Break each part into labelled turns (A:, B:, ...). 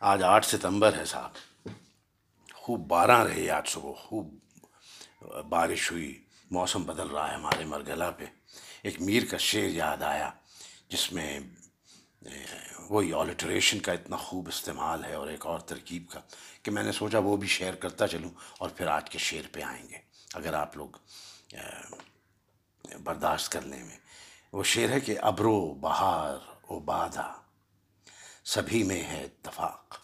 A: آج آٹھ ستمبر ہے صاحب خوب بارہ رہی آج صبح، خوب بارش ہوئی، موسم بدل رہا ہے ہمارے مرگلا پہ۔ ایک میر کا شعر یاد آیا، جس میں وہی آلٹریشن کا اتنا خوب استعمال ہے اور ایک اور ترکیب کا، کہ میں نے سوچا وہ بھی شیئر کرتا چلوں اور پھر آج کے شعر پہ آئیں گے۔ اگر آپ لوگ برداشت کرنے میں۔ وہ شعر ہے کہ ابرو بہار او بادہ سبھی میں ہے اتفاق۔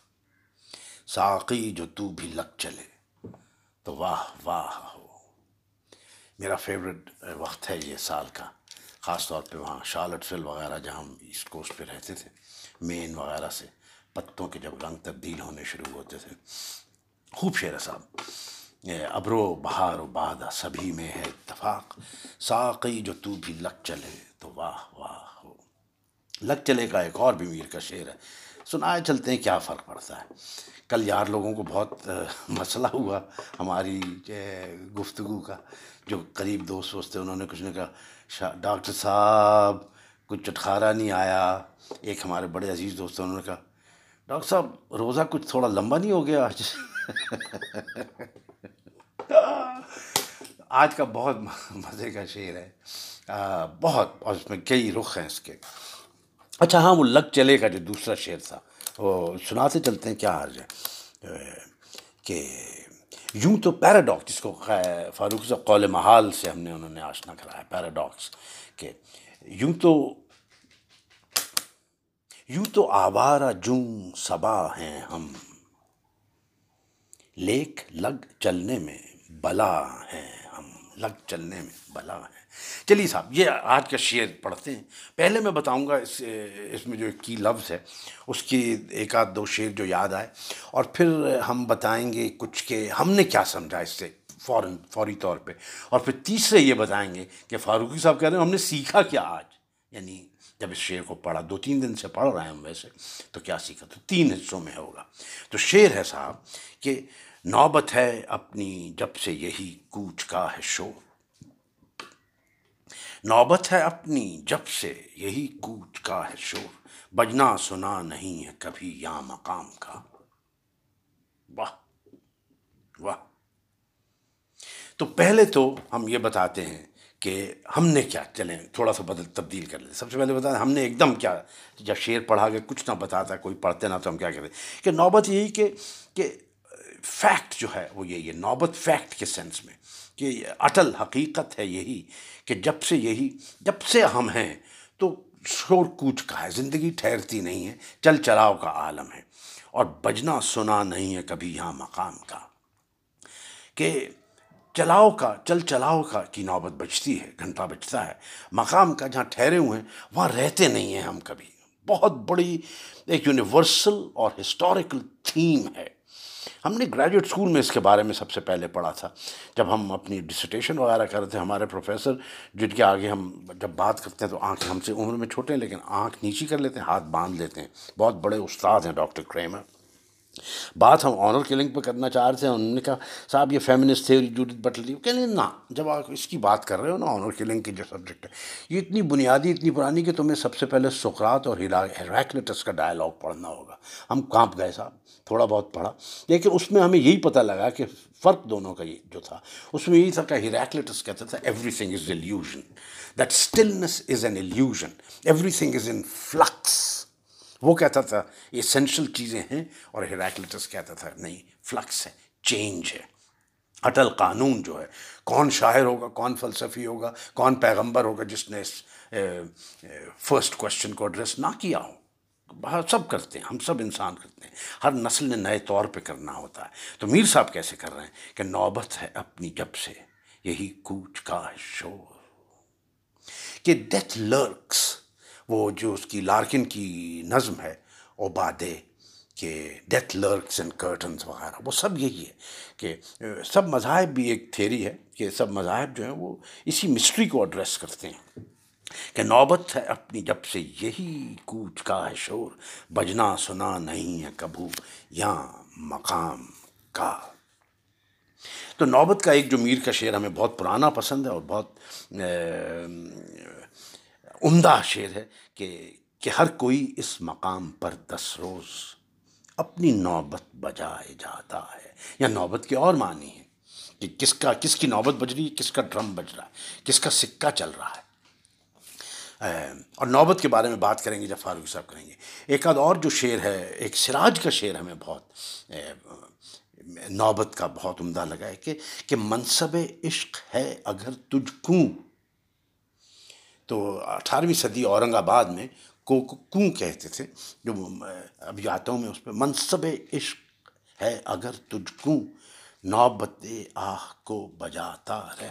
A: ساقی جو تو بھی لگ چلے، تو واہ واہ ہو۔ میرا فیوریٹ وقت ہے یہ سال کا، خاص طور پہ وہاں شارلٹ فل وغیرہ جہاں ہم ایسٹ کوسٹ پہ رہتے تھے مین وغیرہ سے، پتوں کے جب رنگ تبدیل ہونے شروع ہوتے تھے۔ خوب شعر صاحب۔ ابرو بہار و بادہ سبھی میں ہے اتفاق۔ ساقی جو تو بھی لگ چلے، تو واہ لگ چلے کا ایک اور بھی میر کا شعر ہے۔ سنائے چلتے ہیں کیا فرق پڑتا ہے۔ کل یار لوگوں کو بہت مسئلہ ہوا ہماری گفتگو کا۔ جو قریب دوست وست تھے، انہوں نے کچھ نے کہا ڈاکٹر صاحب، کچھ چٹخارا نہیں آیا۔ ایک ہمارے بڑے عزیز دوست انہوں نے کہا، ڈاکٹر صاحب، روزہ کچھ تھوڑا لمبا نہیں ہو گیا آج؟ آج کا بہت مزے کا شعر ہے۔ بہت، اور اس میں کئی رخ ہیں اس کے۔ اچھا ہاں وہ لگ چلے کا جو دوسرا شعر تھا۔ وہ سناتے چلتے ہیں، کیا حرج ہے؟ کہ یوں تو پیراڈاکس جس کو فاروق سے قول محال سے ہم نے، انہوں نے آشنا کرایا پیراڈاکس کہ یوں تو یوں تو آوارہ جوں صبا ہیں ہم، لیک لگ چلنے میں بلا ہیں ہم، لگ چلنے میں بلا ہیں۔ چلیے صاحب، یہ آج کا شعر پڑھتے ہیں۔ پہلے میں بتاؤں گا، اس اس میں جو کی لفظ ہے، اس کی ایک آدھ دو شعر جو یاد آئے۔ اور پھر ہم بتائیں گے کچھ کہ ہم نے کیا سمجھا اس سے فوراً، فوری طور پہ۔ اور پھر تیسرے یہ بتائیں گے کہ فاروقی صاحب کہہ رہے ہیں، ہم نے سیکھا کیا آج؟ یعنی جب اس شعر کو پڑھا، دو تین دن سے پڑھ رہے ہیں ہم ویسے، تو کیا سیکھا؟ تو تین حصوں میں ہوگا۔ تو شعر ہے صاحب کہ نوبت ہے اپنی، جب سے یہی کوچ کا ہے شور۔ نوبت ہے اپنی جب سے، یہی کوچ کا ہے شور۔ بجنا سنا نہیں ہے کبھی یا مقام کا۔ واہ واہ۔ تو پہلے تو ہم یہ بتاتے ہیں کہ ہم نے کیا، چلیں تھوڑا سا بدل، تبدیل کر لیں۔ سب سے پہلے بتاتے ہم نے ایک دم کیا، جب شعر پڑھا کے کچھ نہ بتاتا، کوئی پڑھتے نہ تو ہم کیا کہتے کہ نوبت یہی کہ کہ فیکٹ جو ہے، وہ یہی ہے، نوبت فیکٹ کے سینس میں، کہ اٹل حقیقت ہے یہی۔ کہ جب سے یہی، جب سے ہم ہیں، تو شور کوچ کا ہے، زندگی ٹھہرتی نہیں ہے، چل چلاؤ کا عالم ہے۔ اور بجنا سنا نہیں ہے کبھی یہاں مقام کا، کہ چلاؤ کا، چل چلاؤ کا کی نوبت بچتی ہے، گھنٹہ بچتا ہے۔ مقام کا جہاں ٹھہرے ہوئے ہیں، وہاں رہتے نہیں ہیں ہم کبھی۔ بہت بڑی ایک یونیورسل اور ہسٹوریکل تھیم ہے۔ ہم نے گریجویٹ اسکول میں اس کے بارے میں سب سے پہلے پڑھا تھا۔ جب ہم اپنی ڈسٹیشن وغیرہ کر رہے تھے، ہمارے پروفیسر جن کے آگے ہم جب بات کرتے ہیں تو آنکھ ہم سے عمر میں چھوٹے ہیں، لیکن آنکھ نیچی کر لیتے ہیں، ہاتھ باندھ لیتے ہیں۔ بہت بڑے استاد ہیں ڈاکٹر کریمر۔ بات ہم آنر کلنگ پہ کرنا چاہ رہے تھے، انہوں نے کہا، صاحب، یہ فیمنسٹ تھیوری جوڈت بٹلی کہ نہیں نا جب آپ اس کی بات کر رہے ہو نا آنر کلنگ کی جو سبجیکٹ ہے، یہ اتنی بنیادی، اتنی پرانی کہ تمہیں سب سے پہلے سکرات اور ہیراکلیٹس کا ڈائلاگ پڑھنا ہوگا۔ ہم کانپ گئے صاحب۔ تھوڑا بہت پڑھا۔ لیکن اس میں ہمیں یہی پتہ لگا کہ فرق دونوں کا یہ جو تھا، اس میں یہی تھا کہ ہیریکلیٹس کہتا تھا everything is illusion that stillness is an illusion everything is in flux وہ کہتا تھا اسینشل چیزیں ہیں اور ہیریکلیٹس کہتا تھا، نہیں فلکس ہے چینج ہے۔ اٹل قانون جو ہے، کون شاعر ہوگا، کون فلسفی ہوگا، کون پیغمبر ہوگا جس نے اس فرسٹ کوشچن کو ایڈریس نہ کیا ہو۔ سب کرتے ہیں، ہم سب انسان کرتے ہیں۔ ہر نسل نے نئے طور پہ کرنا ہوتا ہے۔ تو میر صاحب کیسے کر رہے ہیں کہ نوبت ہے اپنی جب سے، یہی کوچ کا شور۔ کہ ڈیتھ لرکس، وہ جو اس کی لارکن کی نظم ہے اوبادے کہ ڈیتھ لرکس اینڈ کرٹنز وغیرہ، وہ سب یہی ہے کہ سب مذاہب بھی ایک تھیری ہے کہ سب مذاہب جو ہیں وہ اسی مسٹری کو ایڈریس کرتے ہیں۔ کہ نوبت ہے اپنی جب سے یہی کوچ کا ہے شور، بجنا سنا نہیں ہے کبھو یا مقام کا۔ تو نوبت کا ایک جو میر کا شعر ہمیں بہت پرانا پسند ہے اور بہت عمدہ شعر ہے کہ کہ ہر کوئی اس مقام پر دس روز اپنی نوبت بجائے جاتا ہے۔ یا نوبت کے اور معنی ہے کہ کس کا، کس کی نوبت بج رہی ہے، کس کا ڈرم بج رہا ہے، کس کا سکہ چل رہا ہے۔ اور نوبت کے بارے میں بات کریں گے جب فاروق صاحب کریں گے۔ ایک آدھ اور جو شعر ہے، ایک سراج کا شعر ہمیں بہت نوبت کا بہت عمدہ لگا ہے کہ کہ منصب عشق ہے اگر تجھ کوں تو اٹھارہویں صدی اورنگ آباد میں کو کوں کہتے تھے، جو ابھی آتا ہوں میں اس پہ، منصب عشق ہے اگر تجھ کوں نوبت آہ کو بجاتا رہ۔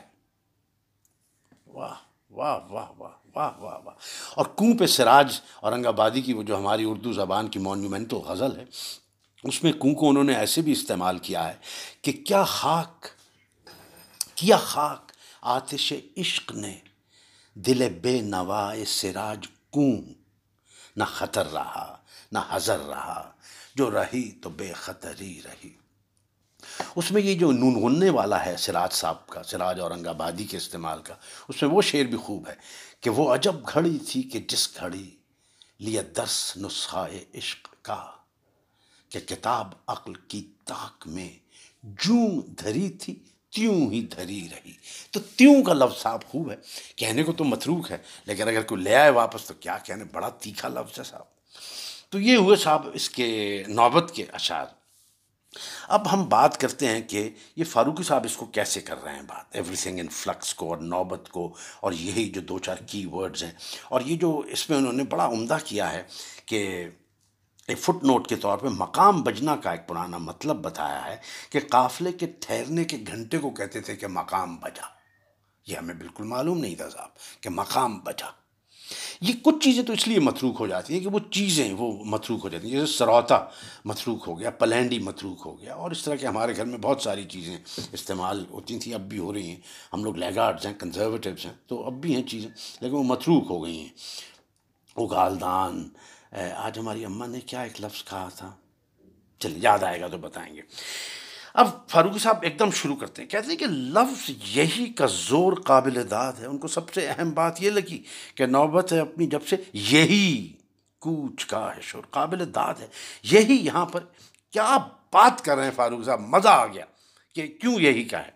A: واہ۔ واہ واہ واہ واہ واہ واہ۔ اور کوں پہ سراج اورنگ آبادی کی وہ جو ہماری اردو زبان کی مونیومنٹل غزل ہے، اس میں کوں کو انہوں نے ایسے بھی استعمال کیا ہے کہ کیا خاک کیا خاک آتش عشق نے دل بے نوائے سراج کوں نہ خطر رہا، نہ حضر رہا، جو رہی تو بے خطری رہی۔ اس میں یہ جو نون غننے والا ہے سراج صاحب کا، سراج اورنگ آبادی کے استعمال کا، اس میں وہ شعر بھی خوب ہے کہ وہ عجب گھڑی تھی کہ جس گھڑی لیا درس نسخہ عشق کا، کہ کتاب عقل کی طاق میں جوں دھری تھی، تیوں ہی دھری رہی۔ تو تیوں کا لفظ صاحب خوب ہے۔ کہنے کو تو متروک ہے، لیکن اگر کوئی لے آئے واپس تو کیا کہنے، بڑا تیکھا لفظ ہے صاحب۔ تو یہ ہوئے صاحب اس کے نوبت کے اشعار۔ اب ہم بات کرتے ہیں کہ یہ فاروقی صاحب اس کو کیسے کر رہے ہیں بات؟ ایوری تھنگ ان فلکس کو اور نوبت کو اور یہی جو دو چار کی ورڈز ہیں۔ اور یہ جو اس میں انہوں نے بڑا عمدہ کیا ہے کہ ایک فٹ نوٹ کے طور پہ مقام بجنا کا ایک پرانا مطلب بتایا ہے کہ قافلے کے ٹھہرنے کے گھنٹے کو کہتے تھے کہ مقام بجا۔ یہ ہمیں بالکل معلوم نہیں تھا صاحب کہ مقام بجا۔ یہ کچھ چیزیں تو اس لیے متروک ہو جاتی ہیں کہ وہ چیزیں وہ متروک ہو جاتی ہیں، جیسے سروتا متروک ہو گیا پلینڈی متروک ہو گیا، اور اس طرح کے ہمارے گھر میں بہت ساری چیزیں استعمال ہوتی تھیں، اب بھی ہو رہی ہیں۔ ہم لوگ لیگارڈز ہیں، کنزرویٹیوز ہیں، تو اب بھی ہیں چیزیں، لیکن وہ متروک ہو گئی ہیں۔ اگالدان آج ہماری اماں نے کیا ایک لفظ کہا تھا؟ چلیے یاد آئے گا تو بتائیں گے۔ اب فاروقی صاحب ایک دم شروع کرتے ہیں۔ کہتے ہیں کہ لفظ یہی کا زور قابل داد ہے۔ ان کو سب سے اہم بات یہ لگی کہ نوبت ہے اپنی، جب سے یہی کوچ کا ہے، شور قابل داد ہے۔ یہی یہاں پر کیا بات کر رہے ہیں فاروق صاحب؟ مزہ آ گیا کہ کیوں یہی کا ہے؟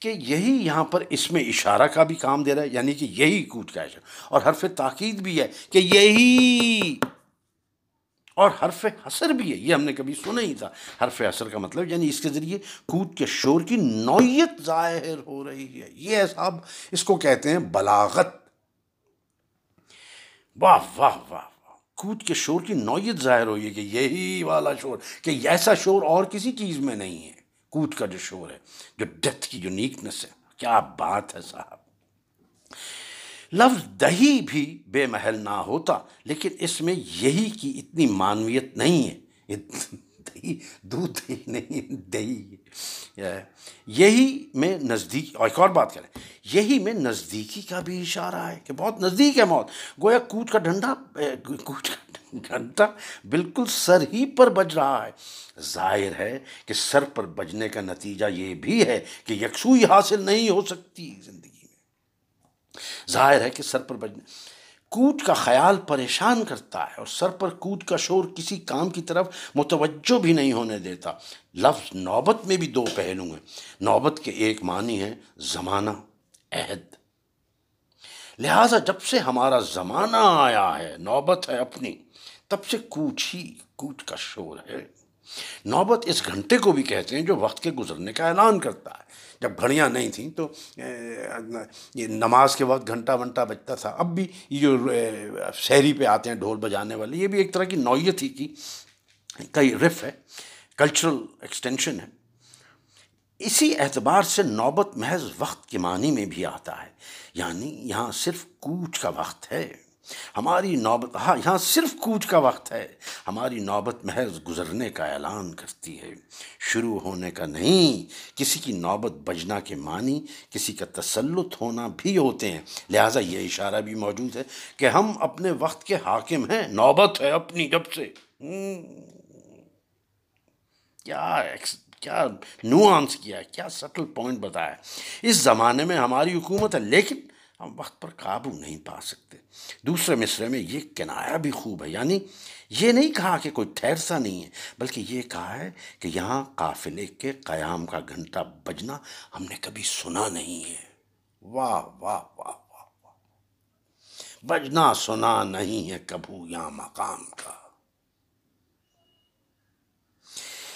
A: کہ یہی یہاں پر اس میں اشارہ کا بھی کام دے رہا ہے یعنی کہ یہی کوچ کا ہے۔ اور حرف تاکید بھی ہے کہ یہی اور حرف حسر بھی ہے، یہ ہم نے کبھی سنا ہی تھا۔ حرف حسر کا مطلب یعنی اس کے ذریعے کود کے شور کی نوعیت ظاہر ہو رہی ہے۔ یہ صاحب، اس کو کہتے ہیں بلاغت۔ واہ واہ واہ کود کے شور کی نوعیت ظاہر ہوئی ہے کہ یہی والا شور، کہ ایسا شور اور کسی چیز میں نہیں ہے۔ کود کا جو شور ہے، جو ڈیتھ کی جو نیکنس ہے، کیا بات ہے صاحب۔ لفظ دہی بھی بے محل نہ ہوتا، لیکن اس میں یہی کی اتنی معنویت نہیں ہے۔ دہی، دودھ دہی نہیں، دہی یہی میں نزدیک اور ایک اور بات کریں۔ یہی میں نزدیکی کا بھی اشارہ ہے کہ بہت نزدیک ہے موت۔ گویا کوچ کا ڈنڈا، کوچ کا گھنٹہ بالکل سر ہی پر بج رہا ہے۔ ظاہر ہے کہ سر پر بجنے کا نتیجہ یہ بھی ہے کہ یکسوئی حاصل نہیں ہو سکتی زندگی۔ ظاہر ہے کہ سر پر بجنے کوٹ کا خیال پریشان کرتا ہے اور سر پر کوٹ کا شور کسی کام کی طرف متوجہ بھی نہیں ہونے دیتا۔ لفظ نوبت میں بھی دو پہلو ہیں۔ نوبت کے ایک معنی ہے زمانہ عہد۔ لہٰذا جب سے ہمارا زمانہ آیا ہے، نوبت ہے اپنی، تب سے کوچ ہی کوچ کا شور ہے۔ نوبت اس گھنٹے کو بھی کہتے ہیں جو وقت کے گزرنے کا اعلان کرتا ہے۔ جب گھڑیاں نہیں تھیں تو یہ نماز کے وقت گھنٹہ ونٹا بجتا تھا۔ اب بھی یہ جو شہری پہ آتے ہیں ڈھول بجانے والے، یہ بھی ایک طرح کی نوعیت ہی کی کئی رف ہے کلچرل ایکسٹینشن ہے۔ اسی اعتبار سے نوبت محض وقت کے معنی میں بھی آتا ہے۔ یعنی یہاں صرف کوچ کا وقت ہے۔ ہماری نوبت ہاں یہاں صرف کوچ کا وقت ہے۔ ہماری نوبت محض گزرنے کا اعلان کرتی ہے۔ شروع ہونے کا نہیں، کسی کی نوبت بجنا کے معنی، کسی کا تسلط ہونا بھی ہوتے ہیں۔ لہٰذا یہ اشارہ بھی موجود ہے کہ ہم اپنے وقت کے حاکم ہیں۔ نوبت ہے اپنی جب سے۔ کیا کیا نوانس کیا کیا سٹل پوائنٹ بتایا اس زمانے میں ہماری حکومت ہے، لیکن ہم وقت پر قابو نہیں پا سکتے۔ دوسرے مصرے میں یہ کنایا بھی خوب ہے۔ یعنی یہ نہیں کہا کہ کوئی ٹھہر سا نہیں ہے، بلکہ یہ کہا ہے کہ یہاں قافلے کے قیام کا گھنٹہ بجنا ہم نے کبھی سنا نہیں ہے۔ واہ واہ واہ واہ واہ۔ بجنا سنا نہیں ہے کبھو یہاں مقام کا۔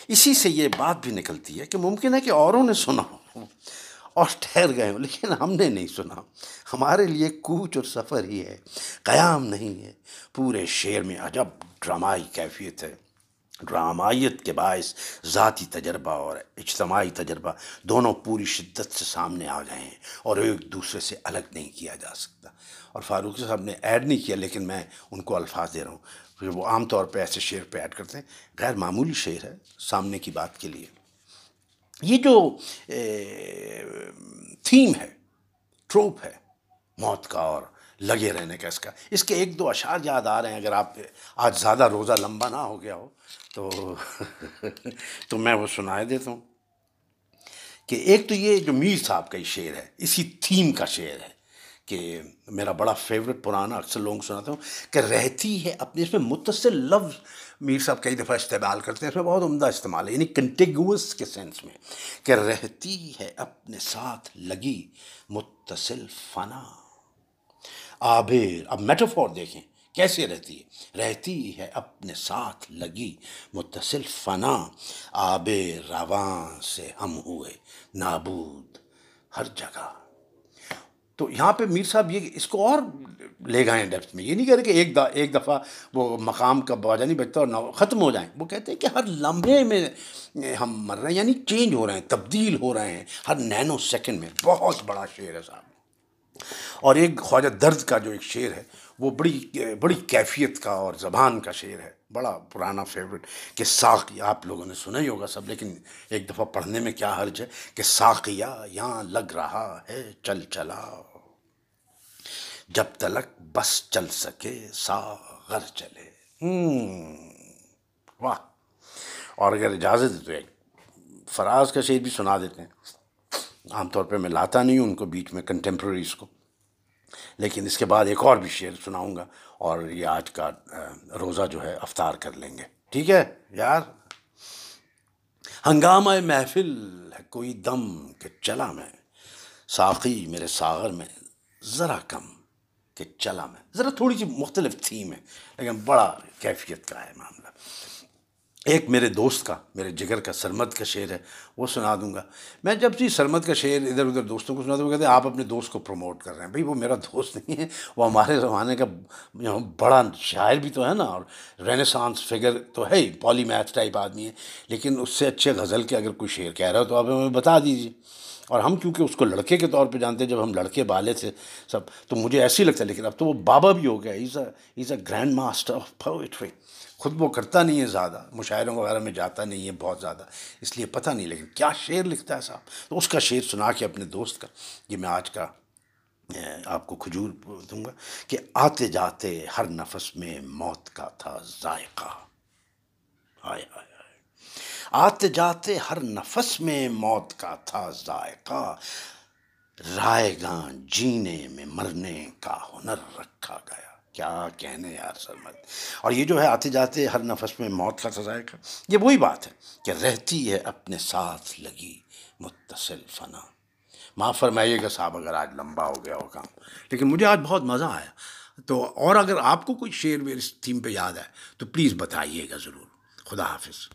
A: اسی سے یہ بات بھی نکلتی ہے کہ ممکن ہے کہ اوروں نے سنا ہو۔ اور ٹھہر گئے ہوں۔ لیکن ہم نے نہیں سنا۔ ہمارے لیے کوچ اور سفر ہی ہے۔ قیام نہیں ہے۔ پورے شعر میں عجب ڈرامائی کیفیت ہے۔ ڈرامائیت کے باعث ذاتی تجربہ اور اجتماعی تجربہ دونوں پوری شدت سے سامنے آ گئے ہیں اور ایک دوسرے سے الگ نہیں کیا جا سکتا۔ اور فاروق صاحب نے ایڈ نہیں کیا، لیکن میں ان کو الفاظ دے رہا ہوں۔ پھر وہ عام طور پہ ایسے شعر پہ ایڈ کرتے ہیں۔ غیر معمولی شعر ہے۔ سامنے کی بات کے لیے۔ یہ جو تھیم ہے، ٹروپ ہے، موت کا اور لگے رہنے کا اس کا، اس کے ایک دو اشعار یاد آ رہے ہیں۔ اگر آپ آج زیادہ روزہ لمبا نہ ہو گیا ہو، تو تو میں وہ سنائے دیتا ہوں کہ ایک تو یہ جو میر صاحب کا ہی شعر ہے، اسی تھیم کا شعر ہے۔ کہ میرا بڑا فیوریٹ پرانا اکثر لوگوں کو سناتا ہوں کہ رہتی ہے اپنے اس میں متصل لفظ میر صاحب کئی دفعہ استعمال کرتے ہیں، اس میں بہت عمدہ استعمال ہے یعنی کنٹیگوس کے سینس میں کہ رہتی ہے اپنے ساتھ لگی متصل فنا۔ آبیر اب میٹافور دیکھیں، کیسے رہتی ہے؟ رہتی ہے اپنے ساتھ لگی متصل فنا۔ آب رواں سے ہم ہوئے نابود ہر جگہ۔ تو یہاں پہ میر صاحب یہ اس کو اور لے گئے ہیں ڈیپتھ میں۔ یہ نہیں کہہ رہے کہ ایک دا ایک دفعہ وہ مقام کا باجا نہیں بچتا اور ختم ہو جائیں۔ وہ کہتے ہیں کہ ہر لمحے میں ہم مر رہے ہیں یعنی چینج ہو رہے ہیں، تبدیل ہو رہے ہیں۔ ہر نینو سیکنڈ میں بہت بڑا شعر ہے صاحب۔ اور ایک خواجہ درد کا جو ایک شعر ہے، وہ بڑی بڑی کیفیت کا اور زبان کا شعر ہے۔ بڑا پرانا فیوریٹ کہ ساقی، آپ لوگوں نے سنا ہی ہوگا سب، لیکن ایک دفعہ پڑھنے میں کیا حرج ہے کہ ساقیہ یہاں لگ رہا ہے، چل چلا۔ جب تلک بس چل سکے، ساغر چلے۔ واہ۔ اور اگر اجازت ہے تو ایک فراز کا شعر بھی سنا دیتے ہیں۔ عام طور پہ میں لاتا نہیں ہوں ان کو بیچ میں کنٹمپریریز کو۔ لیکن اس کے بعد ایک اور بھی شعر سناؤں گا اور یہ آج کا روزہ جو ہے، افطار کر لیں گے۔ ٹھیک ہے، یار؟ ہنگامہ محفل ہے کوئی دم کہ چلا میں۔ ساقی میرے ساغر میں ذرا کم۔ کہ چلا میں۔ ذرا تھوڑی سی مختلف تھیم ہے، لیکن بڑا کیفیت کا ہے معاملہ۔ ایک میرے دوست کا، میرے جگر کا، سرمد کا شعر ہے، وہ سنا دوں گا۔ میں جب بھی سرمد کا شعر ادھر ادھر دوستوں کو سنا دوں گا کہتے ہیں، آپ اپنے دوست کو پروموٹ کر رہے ہیں۔ بھائی، وہ میرا دوست نہیں ہے، وہ ہمارے زمانے کا بڑا شاعر بھی تو ہے نا، اور رینیسانس فگر تو ہے ہی پالی میتھ ٹائپ آدمی ہے۔ لیکن اس سے اچھے غزل کے اگر کوئی شعر کہہ رہا ہو تو آپ ہمیں بتا دیجیے اور ہم کیونکہ اس کو لڑکے کے طور پہ جانتے ہیں، جب ہم لڑکے بالے تھے سب، تو مجھے ایسے ہی لگتا ہے، لیکن اب تو وہ بابا بھی ہو گیا as a as a grand master of poetry خود وہ کرتا نہیں ہے زیادہ، مشاعروں وغیرہ میں جاتا نہیں ہے بہت زیادہ، اس لیے پتہ نہیں، لیکن کیا شعر لکھتا ہے صاحب؟ تو اس کا شعر سنا کے اپنے دوست کا، یہ میں آج کا آپ کو کھجور دوں گا کہ آتے جاتے ہر نفس میں موت کا تھا ذائقہ۔ ہائے ہائے آتے جاتے ہر نفس میں موت کا تھا ذائقہ۔ رائے گاں جینے میں مرنے کا ہنر رکھا گیا۔ کیا کہنے یار سرمد؟ اور یہ جو ہے آتے جاتے ہر نفس میں موت کا تھا ذائقہ۔ یہ وہی بات ہے کہ رہتی ہے اپنے ساتھ لگی متصل فنا۔ معاف فرمائیے گا صاحب، اگر آج لمبا ہو گیا ہو کام لیکن مجھے آج بہت مزہ آیا۔ تو اور اگر آپ کو کوئی شعر اس تھیم پہ یاد ہے تو پلیز بتائیے گا ضرور۔ خدا حافظ۔